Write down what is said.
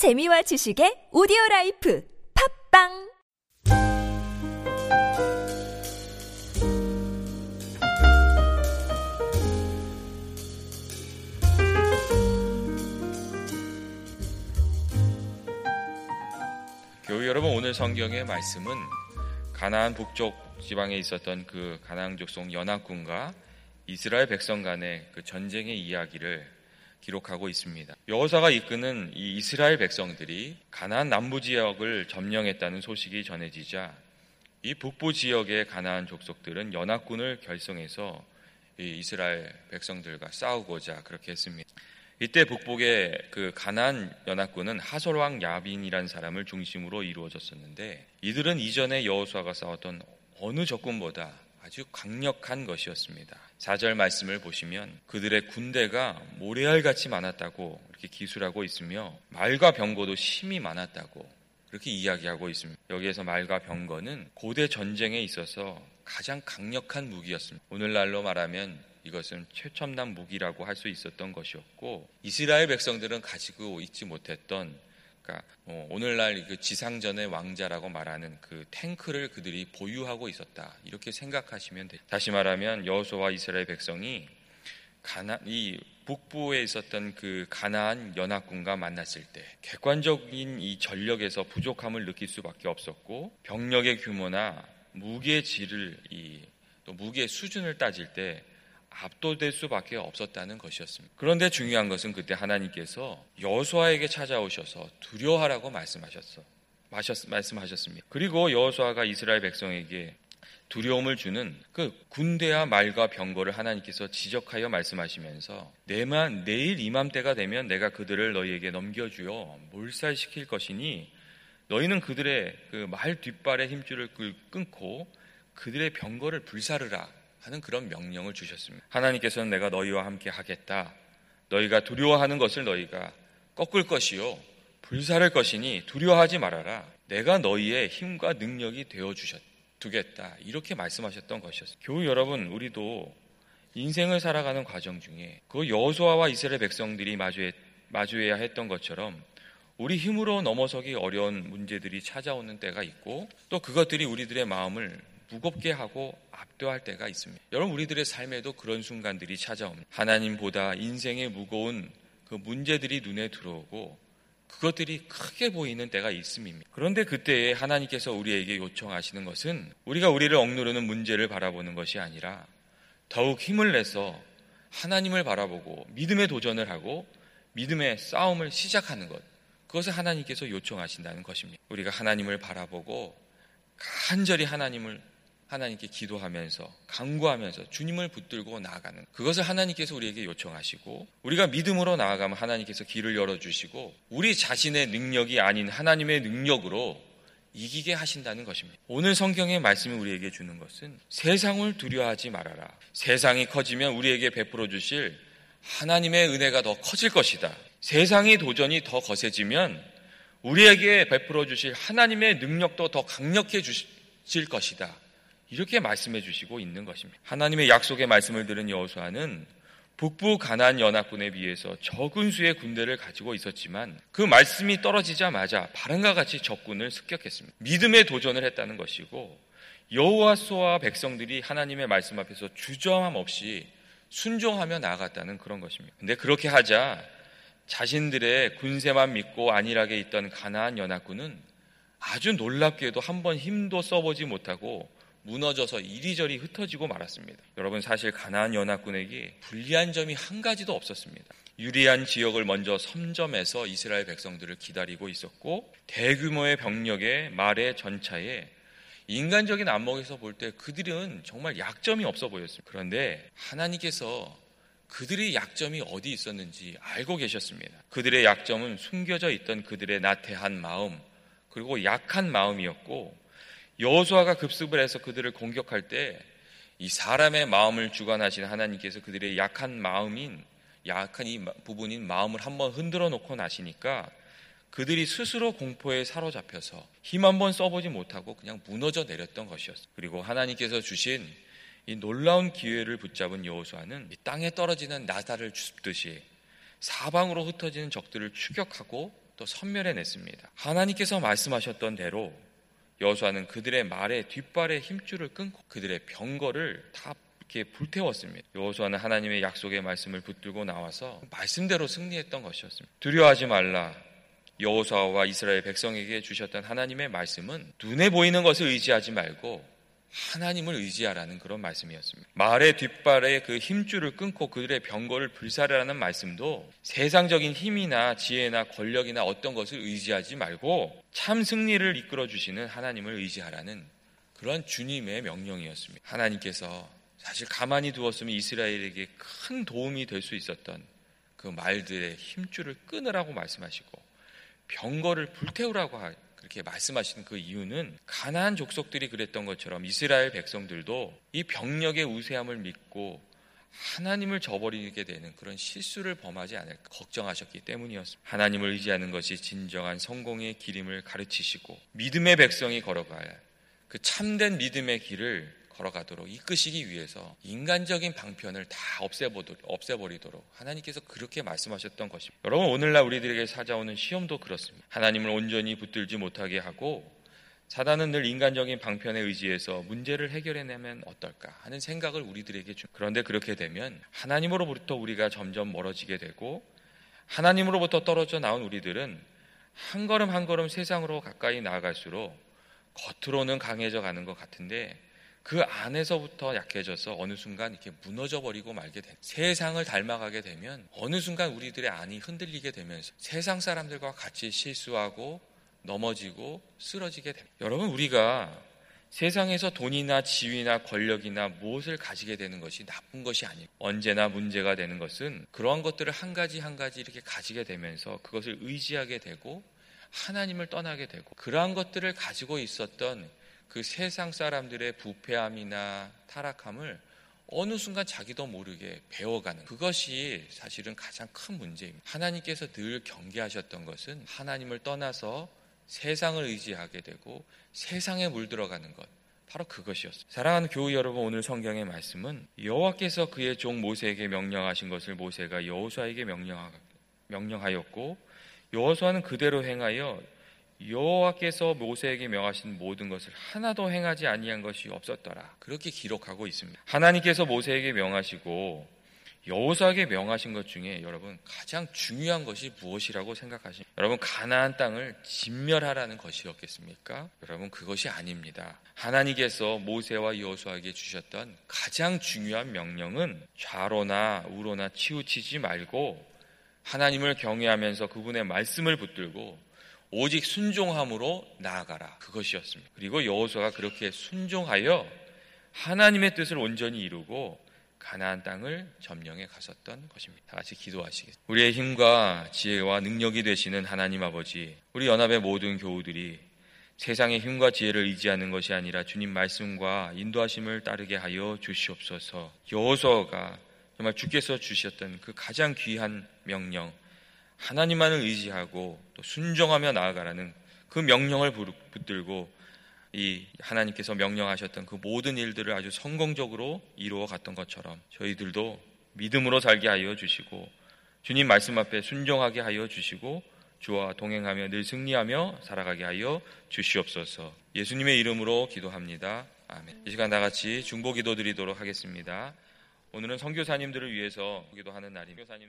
재미와 지식의 오디오 라이프 팟빵! 교우 여러분 오늘 성경의 말씀은 가나안 북쪽 지방에 있었던 그 가나안 족속 연합군과 이스라엘 백성 간의 그 전쟁의 이야기를 기록하고 있습니다. 여호사가 이끄는 이 이스라엘 백성들이 가나안 남부 지역을 점령했다는 소식이 전해지자 이 북부 지역의 가나안 족속들은 연합군을 결성해서 이 이스라엘 백성들과 싸우고자 그렇게 했습니다. 이때 북북의 그 가나안 연합군은 하솔 왕 야빈이란 사람을 중심으로 이루어졌었는데 이들은 이전에 여호수아가 싸웠던 어느 적군보다 아주 강력한 것이었습니다. 4절 말씀을 보시면 그들의 군대가 모래알같이 많았다고 이렇게 기술하고 있으며 말과 병거도 심히 많았다고 그렇게 이야기하고 있습니다. 여기에서 말과 병거는 고대 전쟁에 있어서 가장 강력한 무기였습니다. 오늘날로 말하면 이것은 최첨단 무기라고 할 수 있었던 것이었고 이스라엘 백성들은 가지고 있지 못했던 그러니까 어, 오늘날 그 지상전의 왕자라고 말하는 그 탱크를 그들이 보유하고 있었다 이렇게 생각하시면 돼. 다시 말하면 여호수아와 이스라엘 백성이 가나 이 북부에 있었던 그 가나안 연합군과 만났을 때 객관적인 이 전력에서 부족함을 느낄 수밖에 없었고 병력의 규모나 무기의 질을 이 또 무기의 수준을 따질 때 압도될 수밖에 없었다는 것이었습니다. 그런데 중요한 것은 그때 하나님께서 여호수아에게 찾아오셔서 두려워하라고 말씀하셨어. 마셨, 말씀하셨습니다. 그리고 여호수아가 이스라엘 백성에게 두려움을 주는 그 군대와 말과 병거를 하나님께서 지적하여 말씀하시면서 내만 내일 이맘때가 되면 내가 그들을 너희에게 넘겨주어 몰살시킬 것이니 너희는 그들의 그 말 뒷발의 힘줄을 끊고 그들의 병거를 불사르라 하는 그런 명령을 주셨습니다. 하나님께서는 내가 너희와 함께 하겠다. 너희가 두려워하는 것을 너희가 꺾을 것이요. 불사를 것이니 두려워하지 말아라. 내가 너희의 힘과 능력이 되어 주셨 두겠다. 이렇게 말씀하셨던 것이었어요. 교우 여러분, 우리도 인생을 살아가는 과정 중에 그 여호수아와 이스라엘 백성들이 마주해, 마주해야 했던 것처럼 우리 힘으로 넘어서기 어려운 문제들이 찾아오는 때가 있고 또 그것들이 우리들의 마음을 무겁게 하고 압도할 때가 있습니다. 여러분 우리들의 삶에도 그런 순간들이 찾아옵니다. 하나님보다 인생의 무거운 그 문제들이 눈에 들어오고 그것들이 크게 보이는 때가 있습니다. 그런데 그때에 하나님께서 우리에게 요청하시는 것은 우리가 우리를 억누르는 문제를 바라보는 것이 아니라 더욱 힘을 내서 하나님을 바라보고 믿음의 도전을 하고 믿음의 싸움을 시작하는 것. 그것을 하나님께서 요청하신다는 것입니다. 우리가 하나님을 바라보고 간절히 하나님을 하나님께 기도하면서 강구하면서 주님을 붙들고 나아가는 그것을 하나님께서 우리에게 요청하시고 우리가 믿음으로 나아가면 하나님께서 길을 열어주시고 우리 자신의 능력이 아닌 하나님의 능력으로 이기게 하신다는 것입니다. 오늘 성경의 말씀이 우리에게 주는 것은 세상을 두려워하지 말아라. 세상이 커지면 우리에게 베풀어 주실 하나님의 은혜가 더 커질 것이다. 세상의 도전이 더 거세지면 우리에게 베풀어 주실 하나님의 능력도 더 강력해질 것이다. 이렇게 말씀해 주시고 있는 것입니다. 하나님의 약속의 말씀을 들은 여호수아는 북부 가나안 연합군에 비해서 적은 수의 군대를 가지고 있었지만 그 말씀이 떨어지자마자 바람과 같이 적군을 습격했습니다. 믿음의 도전을 했다는 것이고 여호와수와 백성들이 하나님의 말씀 앞에서 주저함 없이 순종하며 나아갔다는 그런 것입니다. 근데 그렇게 하자 자신들의 군세만 믿고 안일하게 있던 가나안 연합군은 아주 놀랍게도 한 번 힘도 써보지 못하고 무너져서 이리저리 흩어지고 말았습니다. 여러분 사실 가나안 연합군에게 불리한 점이 한 가지도 없었습니다. 유리한 지역을 먼저 섬점해서 이스라엘 백성들을 기다리고 있었고 대규모의 병력의 말의 전차에 인간적인 안목에서 볼 때 그들은 정말 약점이 없어 보였습니다. 그런데 하나님께서 그들의 약점이 어디 있었는지 알고 계셨습니다. 그들의 약점은 숨겨져 있던 그들의 나태한 마음 그리고 약한 마음이었고 여호수아가 급습을 해서 그들을 공격할 때 이 사람의 마음을 주관하신 하나님께서 그들의 약한 마음인 약한 이 부분인 마음을 한번 흔들어 놓고 나시니까 그들이 스스로 공포에 사로잡혀서 힘 한번 써보지 못하고 그냥 무너져 내렸던 것이었어요. 그리고 하나님께서 주신 이 놀라운 기회를 붙잡은 여호수아는 땅에 떨어지는 나사를 줍듯이 사방으로 흩어지는 적들을 추격하고 또 선멸해냈습니다. 하나님께서 말씀하셨던 대로 여호수아는 그들의 말에 뒷발에 힘줄을 끊고 그들의 병거를 다 이렇게 불태웠습니다. 여호수아는 하나님의 약속의 말씀을 붙들고 나와서 말씀대로 승리했던 것이었습니다. 두려워하지 말라. 여호수아와 이스라엘 백성에게 주셨던 하나님의 말씀은 눈에 보이는 것을 의지하지 말고 하나님을 의지하라는 그런 말씀이었습니다. 말의 뒷발에 그 힘줄을 끊고 그들의 병거를 불사르라는 말씀도 세상적인 힘이나 지혜나 권력이나 어떤 것을 의지하지 말고 참 승리를 이끌어 주시는 하나님을 의지하라는 그런 주님의 명령이었습니다. 하나님께서 사실 가만히 두었으면 이스라엘에게 큰 도움이 될 수 있었던 그 말들의 힘줄을 끊으라고 말씀하시고 병거를 불태우라고 그렇게 말씀하시는 그 이유는 가나안 족속들이 그랬던 것처럼 이스라엘 백성들도 이 병력의 우세함을 믿고 하나님을 저버리게 되는 그런 실수를 범하지 않을까 걱정하셨기 때문이었습니다. 하나님을 의지하는 것이 진정한 성공의 길임을 가르치시고 믿음의 백성이 걸어가야 그 참된 믿음의 길을 걸어가도록 이끄시기 위해서 인간적인 방편을 다 없애버리도록 하나님께서 그렇게 말씀하셨던 것입니다. 여러분 오늘날 우리들에게 찾아오는 시험도 그렇습니다. 하나님을 온전히 붙들지 못하게 하고 사단은 늘 인간적인 방편에 의지해서 문제를 해결해내면 어떨까 하는 생각을 우리들에게 주. 그런데 그렇게 되면 하나님으로부터 우리가 점점 멀어지게 되고 하나님으로부터 떨어져 나온 우리들은 한 걸음 한 걸음 세상으로 가까이 나아갈수록 겉으로는 강해져 가는 것 같은데 그 안에서부터 약해져서 어느 순간 이렇게 무너져 버리고 말게 돼. 세상을 닮아가게 되면 어느 순간 우리들의 안이 흔들리게 되면서 세상 사람들과 같이 실수하고 넘어지고 쓰러지게 됩니다. 여러분 우리가 세상에서 돈이나 지위나 권력이나 무엇을 가지게 되는 것이 나쁜 것이 아니에요. 언제나 문제가 되는 것은 그러한 것들을 한 가지 한 가지 이렇게 가지게 되면서 그것을 의지하게 되고 하나님을 떠나게 되고 그러한 것들을 가지고 있었던 그 세상 사람들의 부패함이나 타락함을 어느 순간 자기도 모르게 배워가는 그것이 사실은 가장 큰 문제입니다. 하나님께서 늘 경계하셨던 것은 하나님을 떠나서 세상을 의지하게 되고 세상에 물들어가는 것. 바로 그것이었습니다. 사랑하는 교우 여러분, 오늘 성경의 말씀은 여호와께서 그의 종 모세에게 명령하신 것을 모세가 여호수아에게 명령하였고 여호수아는 그대로 행하여 여호와께서 모세에게 명하신 모든 것을 하나도 행하지 아니한 것이 없었더라. 그렇게 기록하고 있습니다. 하나님께서 모세에게 명하시고 여호수아에게 명하신 것 중에 여러분 가장 중요한 것이 무엇이라고 생각하십니까? 여러분 가나안 땅을 진멸하라는 것이었겠습니까? 여러분 그것이 아닙니다. 하나님께서 모세와 여호수아에게 주셨던 가장 중요한 명령은 좌로나 우로나 치우치지 말고 하나님을 경외하면서 그분의 말씀을 붙들고 오직 순종함으로 나아가라. 그것이었습니다. 그리고 여호수아가 그렇게 순종하여 하나님의 뜻을 온전히 이루고 가나안 땅을 점령해 갔었던 것입니다. 다 같이 기도하시겠습니다. 우리의 힘과 지혜와 능력이 되시는 하나님 아버지, 우리 연합의 모든 교우들이 세상의 힘과 지혜를 의지하는 것이 아니라 주님 말씀과 인도하심을 따르게 하여 주시옵소서. 여호수아가 정말 주께서 주셨던 그 가장 귀한 명령, 하나님만을 의지하고 또 순종하며 나아가라는 그 명령을 붙들고 이 하나님께서 명령하셨던 그 모든 일들을 아주 성공적으로 이루어 갔던 것처럼 저희들도 믿음으로 살게 하여 주시고 주님 말씀 앞에 순종하게 하여 주시고 주와 동행하며 늘 승리하며 살아가게 하여 주시옵소서. 예수님의 이름으로 기도합니다. 아멘. 이 시간 다 같이 중보 기도 드리도록 하겠습니다. 오늘은 선교사님들을 위해서 기도하는 날입니다.